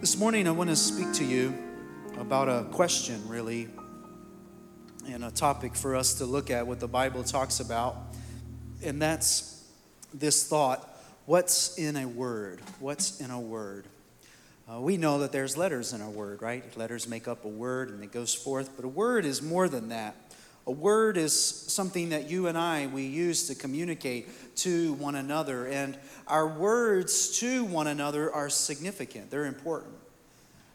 This morning, I want to speak to you about a question, really, and a topic for us to look at what the Bible talks about. And that's this thought what's in a word? What's in a word? Uh, we know that there's letters in a word, right? Letters make up a word and it goes forth, but a word is more than that. A word is something that you and I we use to communicate to one another and our words to one another are significant. They're important.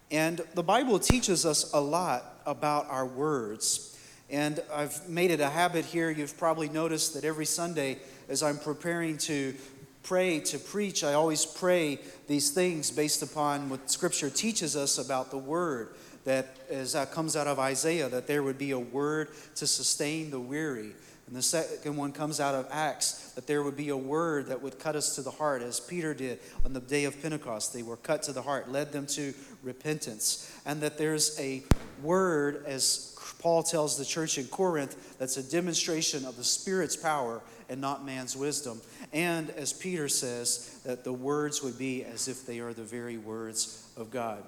And the Bible teaches us a lot about our words. And I've made it a habit here. You've probably noticed that every Sunday, as I'm preparing to pray, to preach, I always pray these things based upon what Scripture teaches us about the Word. That as that comes out of Isaiah, that there would be a word to sustain the weary. And the second one comes out of Acts, that there would be a word that would cut us to the heart, as Peter did on the day of Pentecost. They were cut to the heart, led them to repentance. And that there's a word, as Paul tells the church in Corinth, that's a demonstration of the Spirit's power and not man's wisdom. And as Peter says, that the words would be as if they are the very words of God.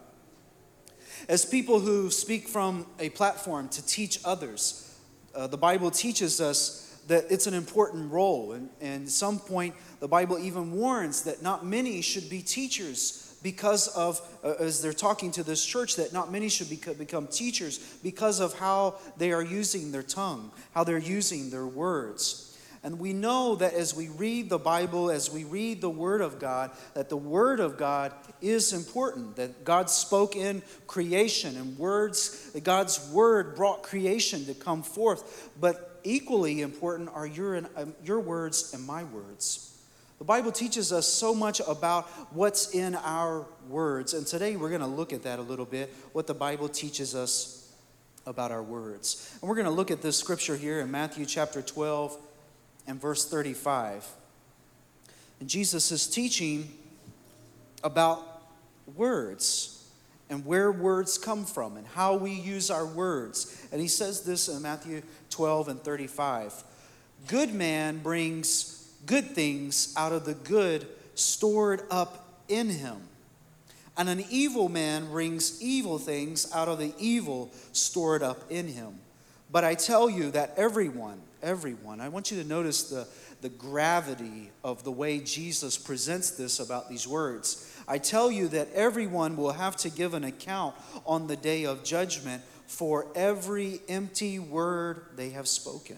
As people who speak from a platform to teach others, uh, the Bible teaches us that it's an important role. And, and at some point, the Bible even warns that not many should be teachers because of, uh, as they're talking to this church, that not many should become teachers because of how they are using their tongue, how they're using their words. And we know that as we read the Bible, as we read the Word of God, that the Word of God is important, that God spoke in creation and words, that God's Word brought creation to come forth. But equally important are your, um, your words and my words. The Bible teaches us so much about what's in our words. And today we're going to look at that a little bit, what the Bible teaches us about our words. And we're going to look at this scripture here in Matthew chapter 12 and verse 35. And Jesus is teaching about words and where words come from and how we use our words. And he says this in Matthew 12 and 35. Good man brings good things out of the good stored up in him. And an evil man brings evil things out of the evil stored up in him. But I tell you that everyone, everyone, I want you to notice the, the gravity of the way Jesus presents this about these words. I tell you that everyone will have to give an account on the day of judgment for every empty word they have spoken.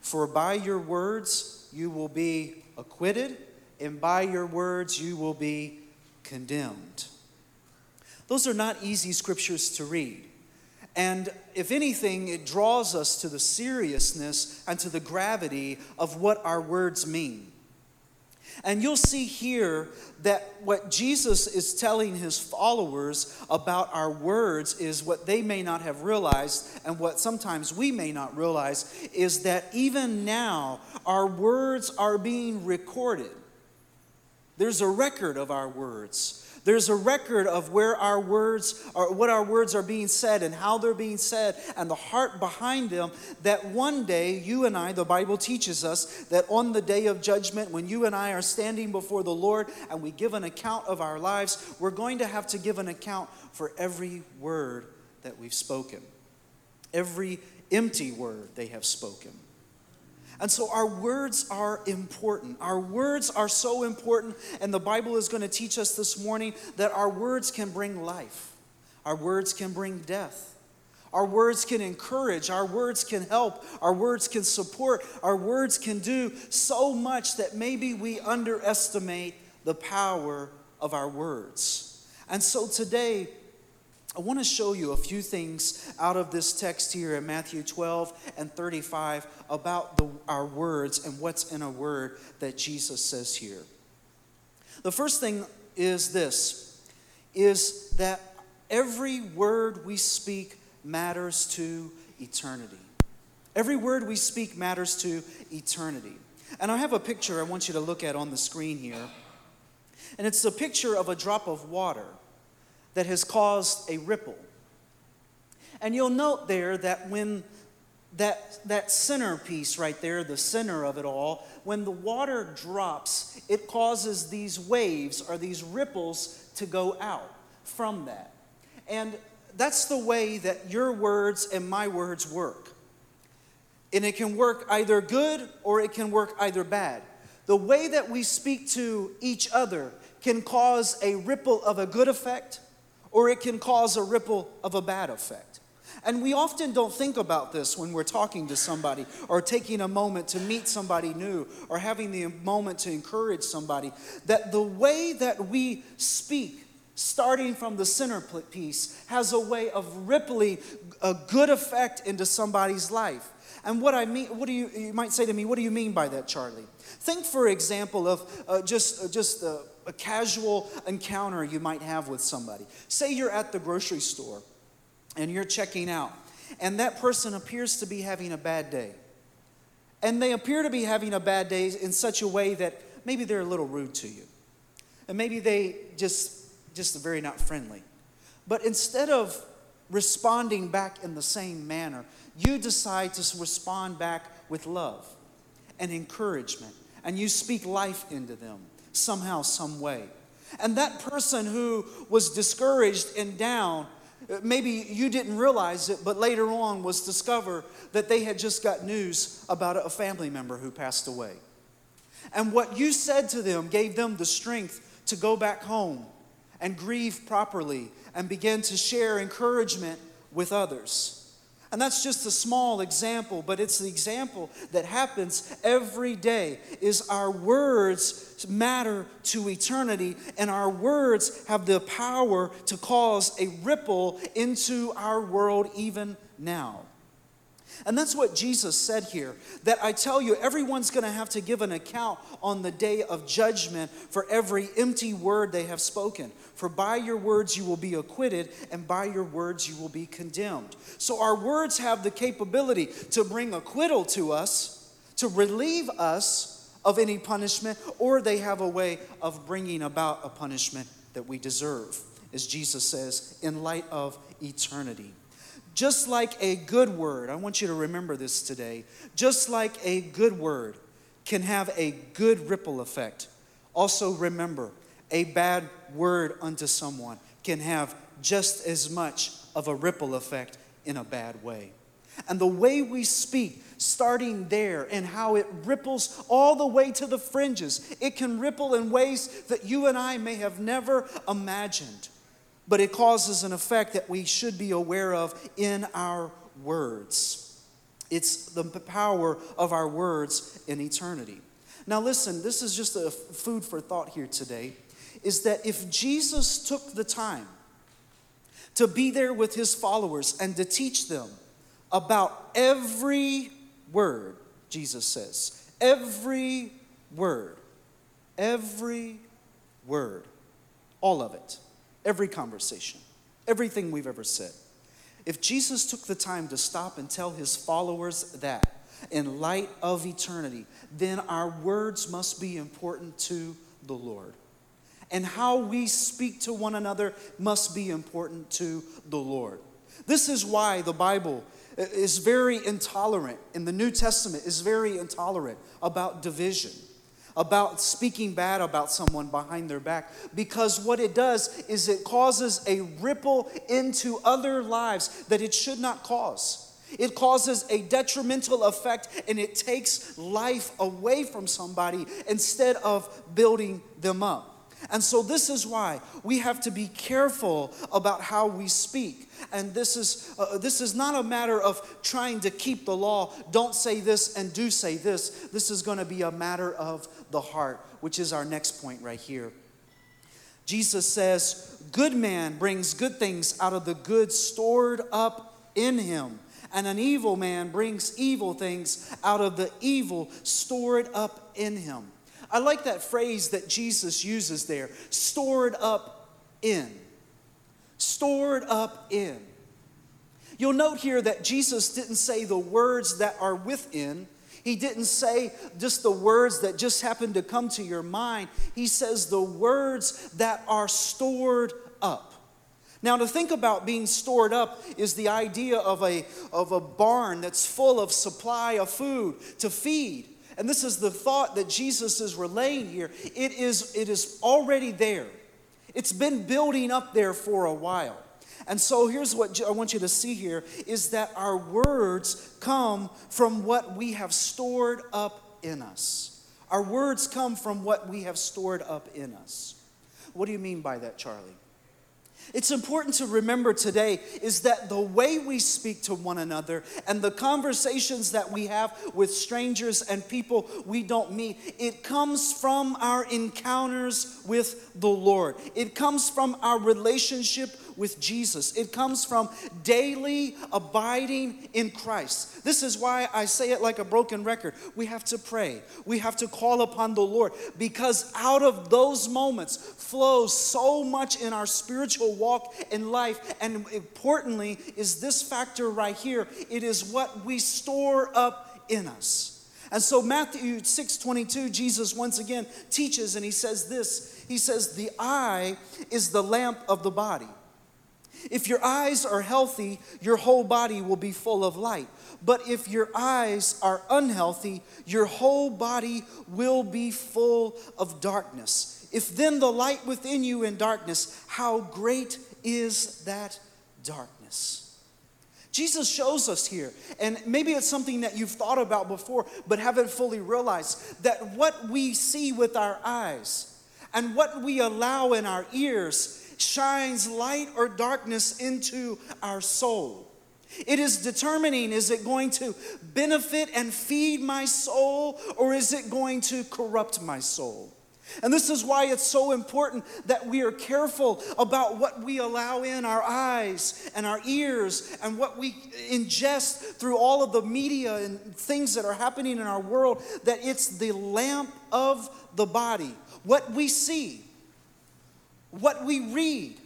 For by your words you will be acquitted, and by your words you will be condemned. Those are not easy scriptures to read. And if anything, it draws us to the seriousness and to the gravity of what our words mean. And you'll see here that what Jesus is telling his followers about our words is what they may not have realized, and what sometimes we may not realize is that even now our words are being recorded. There's a record of our words. There's a record of where our words are, what our words are being said and how they're being said and the heart behind them. That one day, you and I, the Bible teaches us that on the day of judgment, when you and I are standing before the Lord and we give an account of our lives, we're going to have to give an account for every word that we've spoken, every empty word they have spoken. And so our words are important. Our words are so important, and the Bible is going to teach us this morning that our words can bring life, our words can bring death. Our words can encourage, our words can help, our words can support, our words can do so much that maybe we underestimate the power of our words. And so today, I want to show you a few things out of this text here in Matthew 12 and 35 about the, our words and what's in a word that Jesus says here. The first thing is this is that every word we speak matters to eternity. Every word we speak matters to eternity. And I have a picture I want you to look at on the screen here. And it's a picture of a drop of water that has caused a ripple. And you'll note there that when that, that centerpiece right there, the center of it all, when the water drops, it causes these waves or these ripples to go out, from that. And that's the way that your words and my words work. And it can work either good or it can work either bad. The way that we speak to each other can cause a ripple of a good effect or it can cause a ripple of a bad effect. And we often don't think about this when we're talking to somebody or taking a moment to meet somebody new or having the moment to encourage somebody. That the way that we speak, starting from the centerpiece, has a way of rippling a good effect into somebody's life. And what I mean, what do you, you might say to me, what do you mean by that, Charlie? Think, for example, of uh, just, uh, just uh, a casual encounter you might have with somebody. Say you're at the grocery store and you're checking out, and that person appears to be having a bad day. And they appear to be having a bad day in such a way that maybe they're a little rude to you. And maybe they just just very not friendly. But instead of responding back in the same manner, you decide to respond back with love and encouragement, and you speak life into them somehow, some way. And that person who was discouraged and down, uh, maybe you didn't realize it, but later on was discover that they had just got news about a family member who passed away. And what you said to them gave them the strength to go back home and grieve properly and begin to share encouragement with others. And that's just a small example, but it's the example that happens every day is our words matter to eternity and our words have the power to cause a ripple into our world even now. And that's what Jesus said here that I tell you, everyone's going to have to give an account on the day of judgment for every empty word they have spoken. For by your words you will be acquitted, and by your words you will be condemned. So our words have the capability to bring acquittal to us, to relieve us of any punishment, or they have a way of bringing about a punishment that we deserve, as Jesus says, in light of eternity. Just like a good word, I want you to remember this today. Just like a good word can have a good ripple effect, also remember a bad word unto someone can have just as much of a ripple effect in a bad way. And the way we speak, starting there and how it ripples all the way to the fringes, it can ripple in ways that you and I may have never imagined but it causes an effect that we should be aware of in our words. It's the power of our words in eternity. Now, listen, this is just a food for thought here today is that if Jesus took the time to be there with his followers and to teach them about every word, Jesus says, every word, every word, all of it every conversation, everything we've ever said. If Jesus took the time to stop and tell his followers that in light of eternity, then our words must be important to the Lord. And how we speak to one another must be important to the Lord. This is why the Bible is very intolerant, in the New Testament, is very intolerant about division about speaking bad about someone behind their back because what it does is it causes a ripple into other lives that it should not cause. It causes a detrimental effect and it takes life away from somebody instead of building them up. And so, this is why we have to be careful about how we speak. And this is, uh, this is not a matter of trying to keep the law, don't say this and do say this. This is going to be a matter of the heart, which is our next point right here. Jesus says, Good man brings good things out of the good stored up in him, and an evil man brings evil things out of the evil stored up in him. I like that phrase that Jesus uses there stored up in. Stored up in. You'll note here that Jesus didn't say the words that are within. He didn't say just the words that just happen to come to your mind. He says the words that are stored up. Now, to think about being stored up is the idea of a, of a barn that's full of supply of food to feed. And this is the thought that Jesus is relaying here. It is, it is already there. It's been building up there for a while. And so here's what I want you to see here is that our words come from what we have stored up in us. Our words come from what we have stored up in us. What do you mean by that, Charlie? It's important to remember today is that the way we speak to one another and the conversations that we have with strangers and people we don't meet, it comes from our encounters with the Lord. It comes from our relationship with Jesus. It comes from daily abiding in Christ. This is why I say it like a broken record. We have to pray, we have to call upon the Lord because out of those moments flows so much in our spiritual walk in life. And importantly, is this factor right here it is what we store up in us. And so Matthew 6:22 Jesus once again teaches and he says this. He says the eye is the lamp of the body. If your eyes are healthy, your whole body will be full of light. But if your eyes are unhealthy, your whole body will be full of darkness. If then the light within you in darkness, how great is that darkness? Jesus shows us here, and maybe it's something that you've thought about before but haven't fully realized that what we see with our eyes and what we allow in our ears shines light or darkness into our soul. It is determining is it going to benefit and feed my soul or is it going to corrupt my soul? And this is why it's so important that we are careful about what we allow in our eyes and our ears and what we ingest through all of the media and things that are happening in our world, that it's the lamp of the body. What we see, what we read,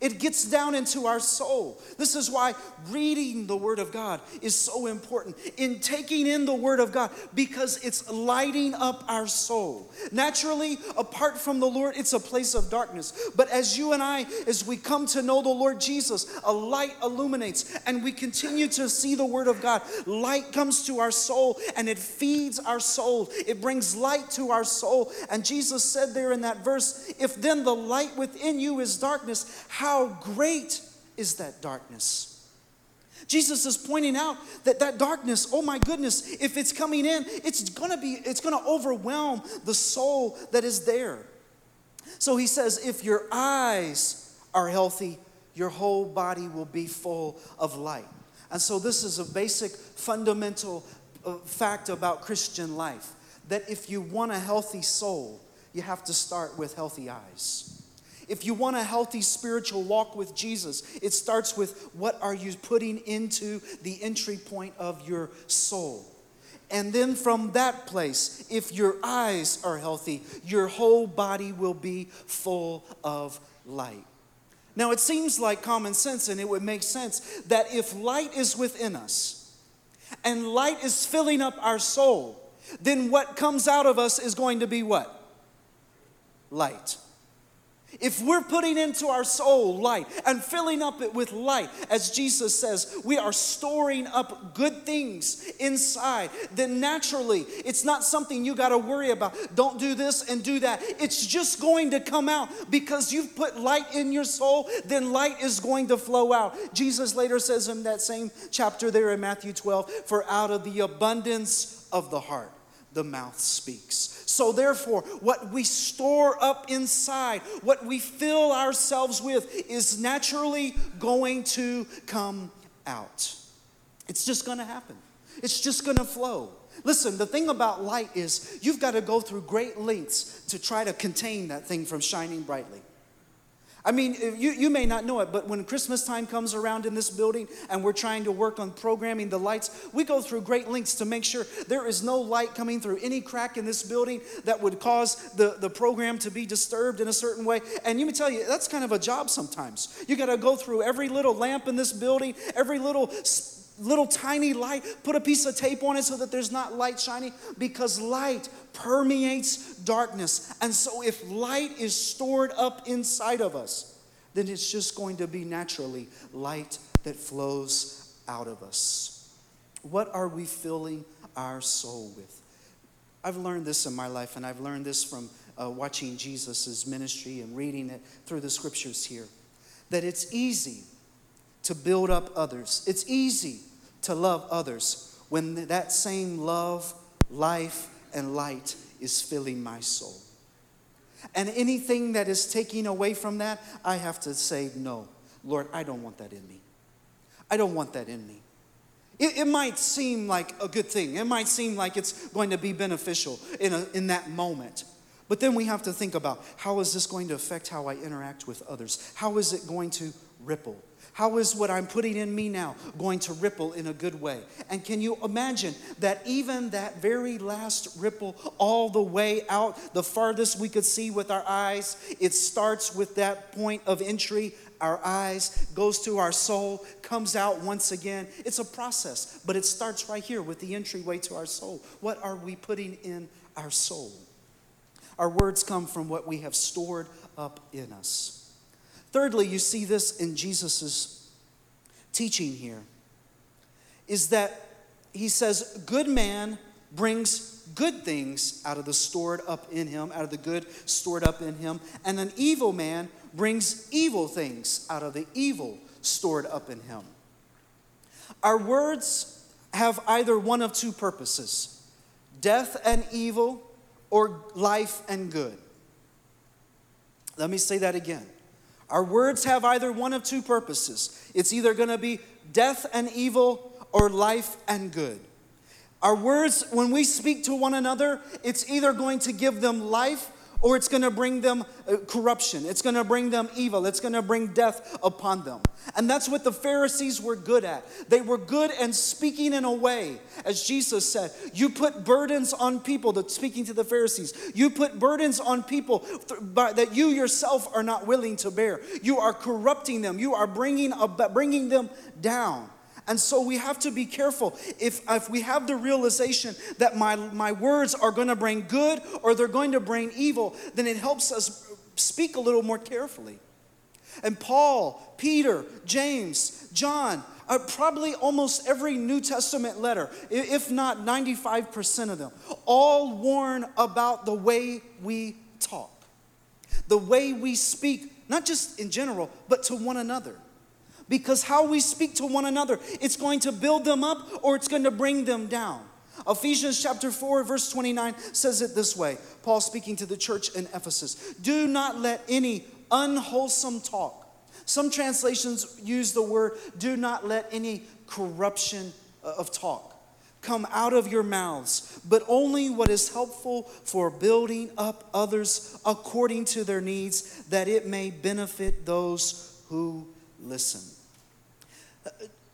it gets down into our soul. This is why reading the Word of God is so important in taking in the Word of God because it's lighting up our soul. Naturally, apart from the Lord, it's a place of darkness. But as you and I, as we come to know the Lord Jesus, a light illuminates and we continue to see the Word of God. Light comes to our soul and it feeds our soul, it brings light to our soul. And Jesus said there in that verse, If then the light within you is darkness, how how great is that darkness? Jesus is pointing out that that darkness, oh my goodness, if it's coming in, it's going to be it's going to overwhelm the soul that is there. So he says if your eyes are healthy, your whole body will be full of light. And so this is a basic fundamental uh, fact about Christian life that if you want a healthy soul, you have to start with healthy eyes. If you want a healthy spiritual walk with Jesus, it starts with what are you putting into the entry point of your soul. And then from that place, if your eyes are healthy, your whole body will be full of light. Now, it seems like common sense, and it would make sense that if light is within us and light is filling up our soul, then what comes out of us is going to be what? Light. If we're putting into our soul light and filling up it with light, as Jesus says, we are storing up good things inside, then naturally it's not something you got to worry about. Don't do this and do that. It's just going to come out because you've put light in your soul, then light is going to flow out. Jesus later says in that same chapter there in Matthew 12, for out of the abundance of the heart, the mouth speaks. So, therefore, what we store up inside, what we fill ourselves with, is naturally going to come out. It's just going to happen, it's just going to flow. Listen, the thing about light is you've got to go through great lengths to try to contain that thing from shining brightly. I mean, uh, you, you may not know it, but when Christmas time comes around in this building and we're trying to work on programming the lights, we go through great lengths to make sure there is no light coming through any crack in this building that would cause the, the program to be disturbed in a certain way. And let me tell you, that's kind of a job sometimes. You got to go through every little lamp in this building, every little little tiny light, put a piece of tape on it so that there's not light shining because light permeates darkness. And so if light is stored up inside of us, then it's just going to be naturally light that flows out of us. What are we filling our soul with? I've learned this in my life, and I've learned this from uh, watching Jesus' ministry and reading it through the scriptures here that it's easy to build up others. It's easy to love others when that same love, life, and light is filling my soul. And anything that is taking away from that, I have to say, no, Lord, I don't want that in me. I don't want that in me. It, it, might seem like a good thing, it might seem like it's going to be beneficial in, a, in that moment. But then we have to think about how is this going to affect how I interact with others? How is it going to ripple? How is what I'm putting in me now going to ripple in a good way? And can you imagine that even that very last ripple, all the way out, the farthest we could see with our eyes, it starts with that point of entry. Our eyes goes to our soul, comes out once again. It's a process, but it starts right here with the entryway to our soul. What are we putting in our soul? Our words come from what we have stored up in us. Thirdly, you see this in Jesus' teaching here is that he says, Good man brings good things out of the stored up in him, out of the good stored up in him, and an evil man brings evil things out of the evil stored up in him. Our words have either one of two purposes death and evil, or life and good. Let me say that again. Our words have either one of two purposes it's either going to be death and evil or life and good. Our words, when we speak to one another, it's either going to give them life or it's going to bring them uh, corruption. It's going to bring them evil. It's going to bring death upon them. And that's what the Pharisees were good at. They were good and speaking in a way, as Jesus said, you put burdens on people, that speaking to the Pharisees, you put burdens on people that you yourself are not willing to bear. You are corrupting them. You are bringing, bringing them down. And so we have to be careful. If, if we have the realization that my, my words are going to bring good or they're going to bring evil, then it helps us speak a little more carefully. And Paul, Peter, James, John, uh, probably almost every New Testament letter, if not 95% of them, all warn about the way we talk, the way we speak, not just in general, but to one another because how we speak to one another, it's going to build them up or it's going to bring them down. Ephesians chapter 4, verse 29 says it this way Paul speaking to the church in Ephesus Do not let any unwholesome talk, some translations use the word, do not let any corruption uh, of talk come out of your mouths, but only what is helpful for building up others according to their needs, that it may benefit those who listen.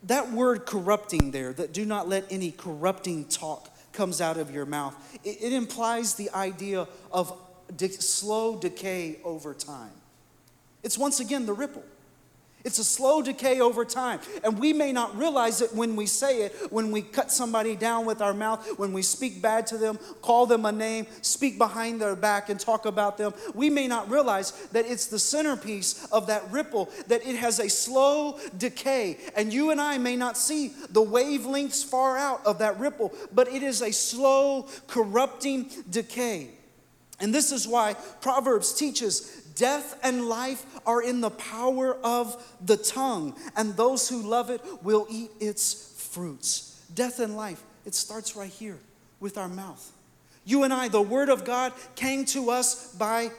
That word corrupting there, that do not let any corrupting talk comes out of your mouth, it, it implies the idea of de- slow decay over time. It's once again the ripple. It's a slow decay over time. And we may not realize it when we say it, when we cut somebody down with our mouth, when we speak bad to them, call them a name, speak behind their back and talk about them. We may not realize that it's the centerpiece of that ripple, that it has a slow decay. And you and I may not see the wavelengths far out of that ripple, but it is a slow, corrupting decay. And this is why Proverbs teaches Death and life are in the power of the tongue, and those who love it will eat its fruits. Death and life, it starts right here with our mouth. You and I, the Word of God came to us by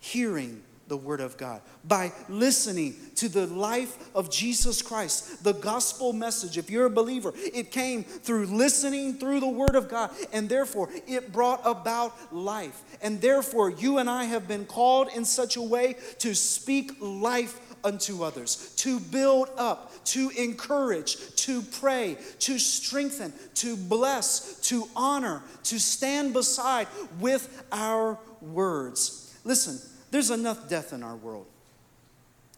hearing the Word of God, by listening to the life of Jesus Christ, the gospel message. If you're a believer, it came through listening through the Word of God, and therefore it brought about life. And therefore, you and I have been called in such a way to speak life unto others, to build up, to encourage, to pray, to strengthen, to bless, to honor, to stand beside with our words. Listen, there's enough death in our world.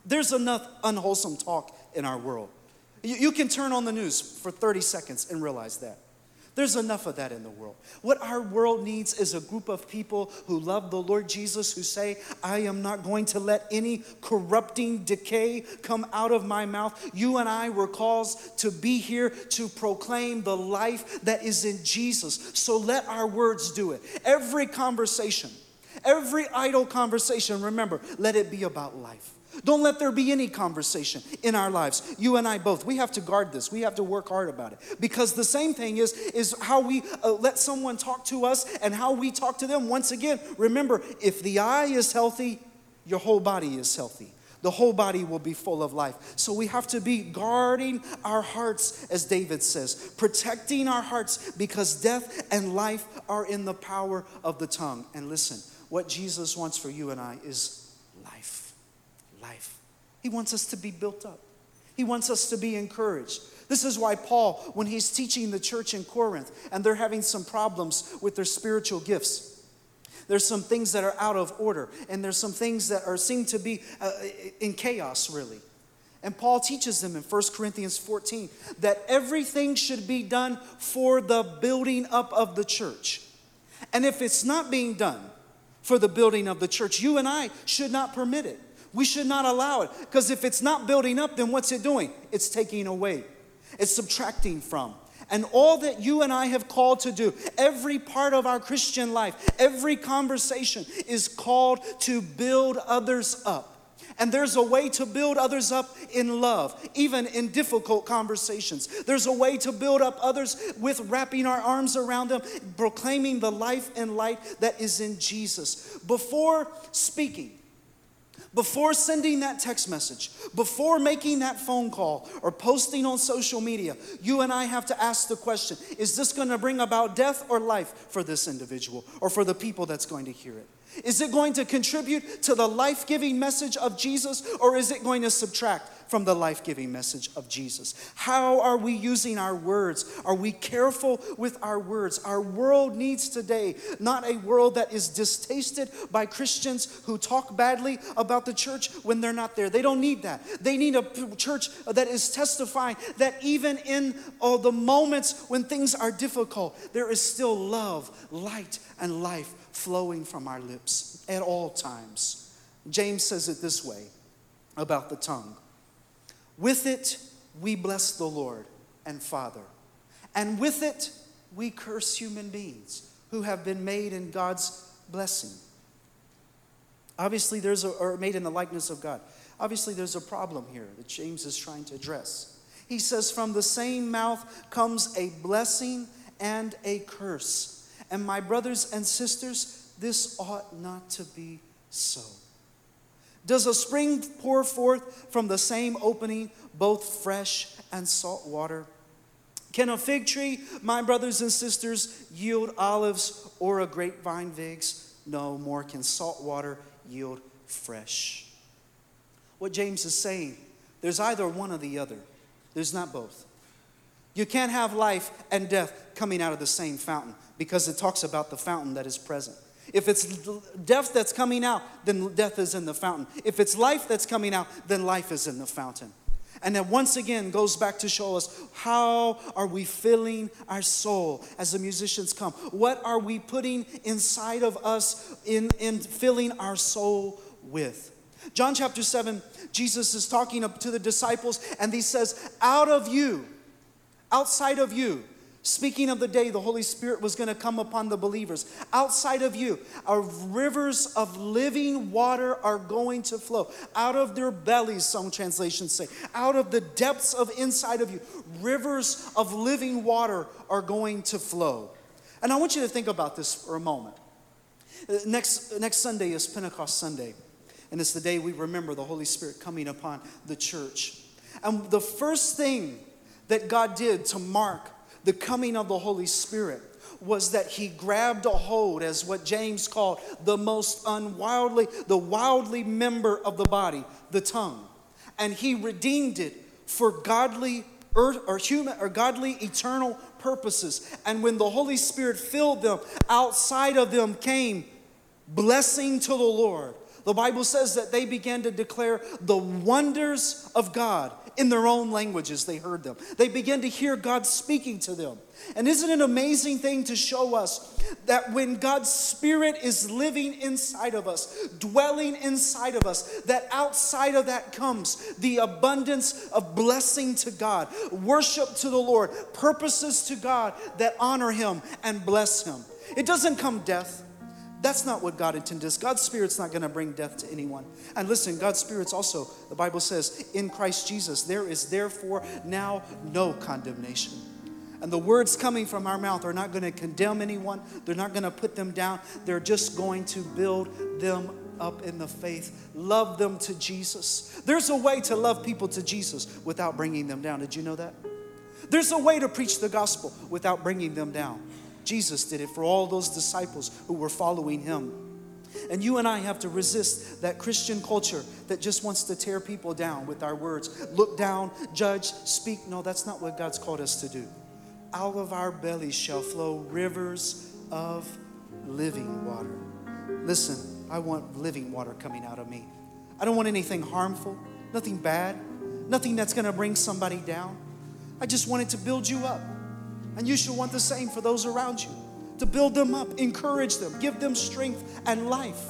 There's enough unwholesome talk in our world. You, you, can turn on the news for 30 seconds and realize that. There's enough of that in the world. What our world needs is a group of people who love the Lord Jesus, who say, I am not going to let any corrupting decay come out of my mouth. You and I were called to be here to proclaim the life that is in Jesus. So let our words do it. Every conversation, Every idle conversation, remember, let it be about life. Don't let there be any conversation in our lives. You and I both. We have to guard this. We have to work hard about it. Because the same thing is is how we uh, let someone talk to us and how we talk to them. Once again, remember, if the eye is healthy, your whole body is healthy. The whole body will be full of life. So we have to be guarding our hearts, as David says, protecting our hearts because death and life are in the power of the tongue. And listen, what Jesus wants for you and I is life. Life. He wants us to be built up, He wants us to be encouraged. This is why Paul, when he's teaching the church in Corinth and they're having some problems with their spiritual gifts, there's some things that are out of order, and there's some things that are seem to be uh, in chaos, really. And Paul teaches them in 1 Corinthians 14 that everything should be done for the building up of the church. And if it's not being done for the building of the church, you and I should not permit it. We should not allow it. Because if it's not building up, then what's it doing? It's taking away, it's subtracting from and all that you and I have called to do, every part of our Christian life, every conversation is called to build others up. And there's a way to build others up in love, even in difficult conversations. There's a way to build up others with wrapping our arms around them, proclaiming the life and light that is in Jesus. Before speaking, before sending that text message, before making that phone call or posting on social media, you and I have to ask the question is this going to bring about death or life for this individual or for the people that's going to hear it? Is it going to contribute to the life giving message of Jesus or is it going to subtract from the life giving message of Jesus? How are we using our words? Are we careful with our words? Our world needs today not a world that is distasted by Christians who talk badly about the church when they're not there. They don't need that. They need a church that is testifying that even in all the moments when things are difficult, there is still love, light, and life flowing from our lips at all times. James says it this way about the tongue with it, we bless the Lord and Father. And with it, we curse human beings who have been made in God's blessing. Obviously, there's a, or made in the likeness of God. Obviously, there's a problem here that James is trying to address. He says, From the same mouth comes a blessing and a curse. And my brothers and sisters, this ought not to be so. Does a spring pour forth from the same opening both fresh and salt water? Can a fig tree, my brothers and sisters, yield olives or a grapevine figs? No more can salt water yield fresh. What James is saying, there's either one or the other, there's not both. You can't have life and death coming out of the same fountain because it talks about the fountain that is present. If it's death that's coming out, then death is in the fountain. If it's life that's coming out, then life is in the fountain. And that once again goes back to show us how are we filling our soul as the musicians come? What are we putting inside of us in, in filling our soul with? John chapter 7, Jesus is talking to the disciples and he says, Out of you, outside of you, Speaking of the day the Holy Spirit was going to come upon the believers, outside of you, our rivers of living water are going to flow. Out of their bellies, some translations say, out of the depths of inside of you, rivers of living water are going to flow. And I want you to think about this for a moment. Uh, next, next Sunday is Pentecost Sunday, and it's the day we remember the Holy Spirit coming upon the church. And the first thing that God did to mark the coming of the Holy Spirit was that he grabbed a hold as what James called the most unwildly, the wildly member of the body, the tongue. And he redeemed it for godly earth or human or godly eternal purposes. And when the Holy Spirit filled them, outside of them came blessing to the Lord. The Bible says that they began to declare the wonders of God in their own languages. They heard them. They began to hear God speaking to them. And isn't it an amazing thing to show us that when God's Spirit is living inside of us, dwelling inside of us, that outside of that comes the abundance of blessing to God, worship to the Lord, purposes to God that honor Him and bless Him? It doesn't come death. That's not what God intended. God's Spirit's not going to bring death to anyone. And listen, God's Spirit's also, the Bible says, in Christ Jesus, there is therefore now no condemnation. And the words coming from our mouth are not going to condemn anyone, they're not going to put them down. They're just going to build them up in the faith, love them to Jesus. There's a way to love people to Jesus without bringing them down. Did you know that? There's a way to preach the gospel without bringing them down. Jesus did it for all those disciples who were following him. And you and I have to resist that Christian culture that just wants to tear people down with our words. Look down, judge, speak. No, that's not what God's called us to do. Out of our bellies shall flow rivers of living water. Listen, I want living water coming out of me. I don't want anything harmful, nothing bad, nothing that's going to bring somebody down. I just want it to build you up. And you should want the same for those around you to build them up, encourage them, give them strength and life.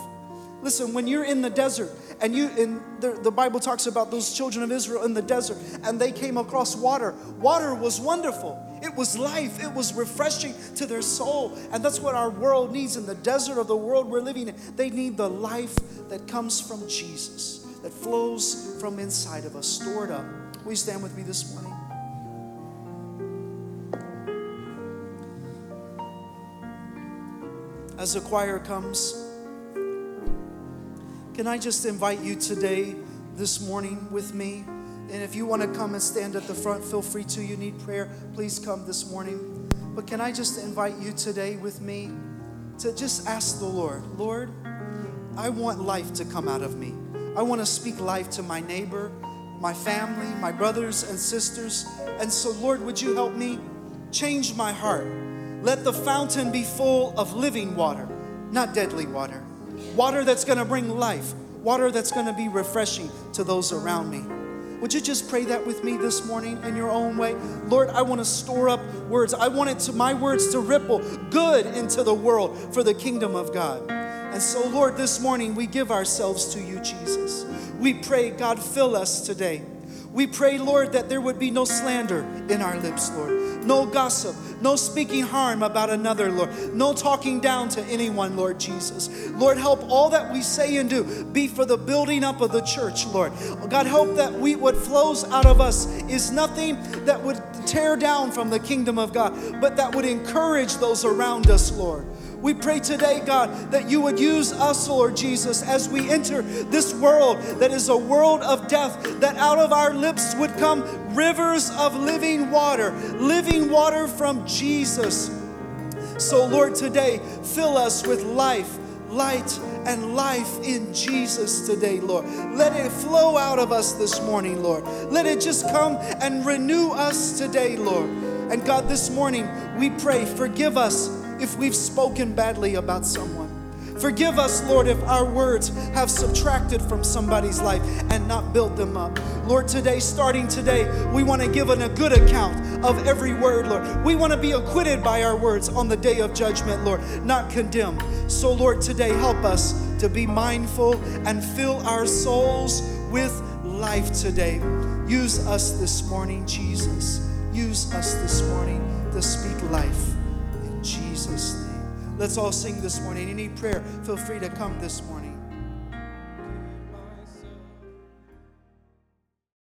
Listen, when you're in the desert and you in the, the Bible talks about those children of Israel in the desert and they came across water. Water was wonderful. It was life. It was refreshing to their soul. And that's what our world needs in the desert of the world we're living in. They need the life that comes from Jesus, that flows from inside of us, stored up. Will you stand with me this morning? As the choir comes, can I just invite you today, this morning, with me? And if you want to come and stand at the front, feel free to. You need prayer, please come this morning. But can I just invite you today with me to just ask the Lord, Lord, I want life to come out of me. I want to speak life to my neighbor, my family, my brothers and sisters. And so, Lord, would you help me change my heart? Let the fountain be full of living water, not deadly water. Water that's to bring life, water that's to be refreshing to those around me. Would you just pray that with me this morning in your own way? Lord, I want to store up words. I want it to my words to ripple good into the world for the kingdom of God. And so, Lord, this morning we give ourselves to you, Jesus. We pray, God, fill us today. We pray, Lord, that there would be no slander in our lips, Lord no gossip, no speaking harm about another, Lord, no talking down to anyone, Lord Jesus. Lord, help all that we say and do be for the building up of the church, Lord. God, help that we what flows out of us is nothing that would tear down from the kingdom of God, but that would encourage those around us, Lord. We pray today, God, that you would use us, Lord Jesus, as we enter this world that is a world of death, that out of our lips would come rivers of living water, living water from Jesus. So, Lord, today, fill us with life, light, and life in Jesus today, Lord. Let it flow out of us this morning, Lord. Let it just come and renew us today, Lord. And God, this morning we pray, forgive us if we've spoken badly about someone. Forgive us, Lord, if our words have subtracted from somebody's life and not built them up. Lord, today, starting today, we want to give an, a good account of every word, Lord. We want to be acquitted by our words on the day of judgment, Lord, not condemned. So, Lord, today, help us to be mindful and fill our souls with life today. Use us this morning, Jesus. Use us this morning to speak life. Let's all sing this morning. You need prayer, feel free to come this morning.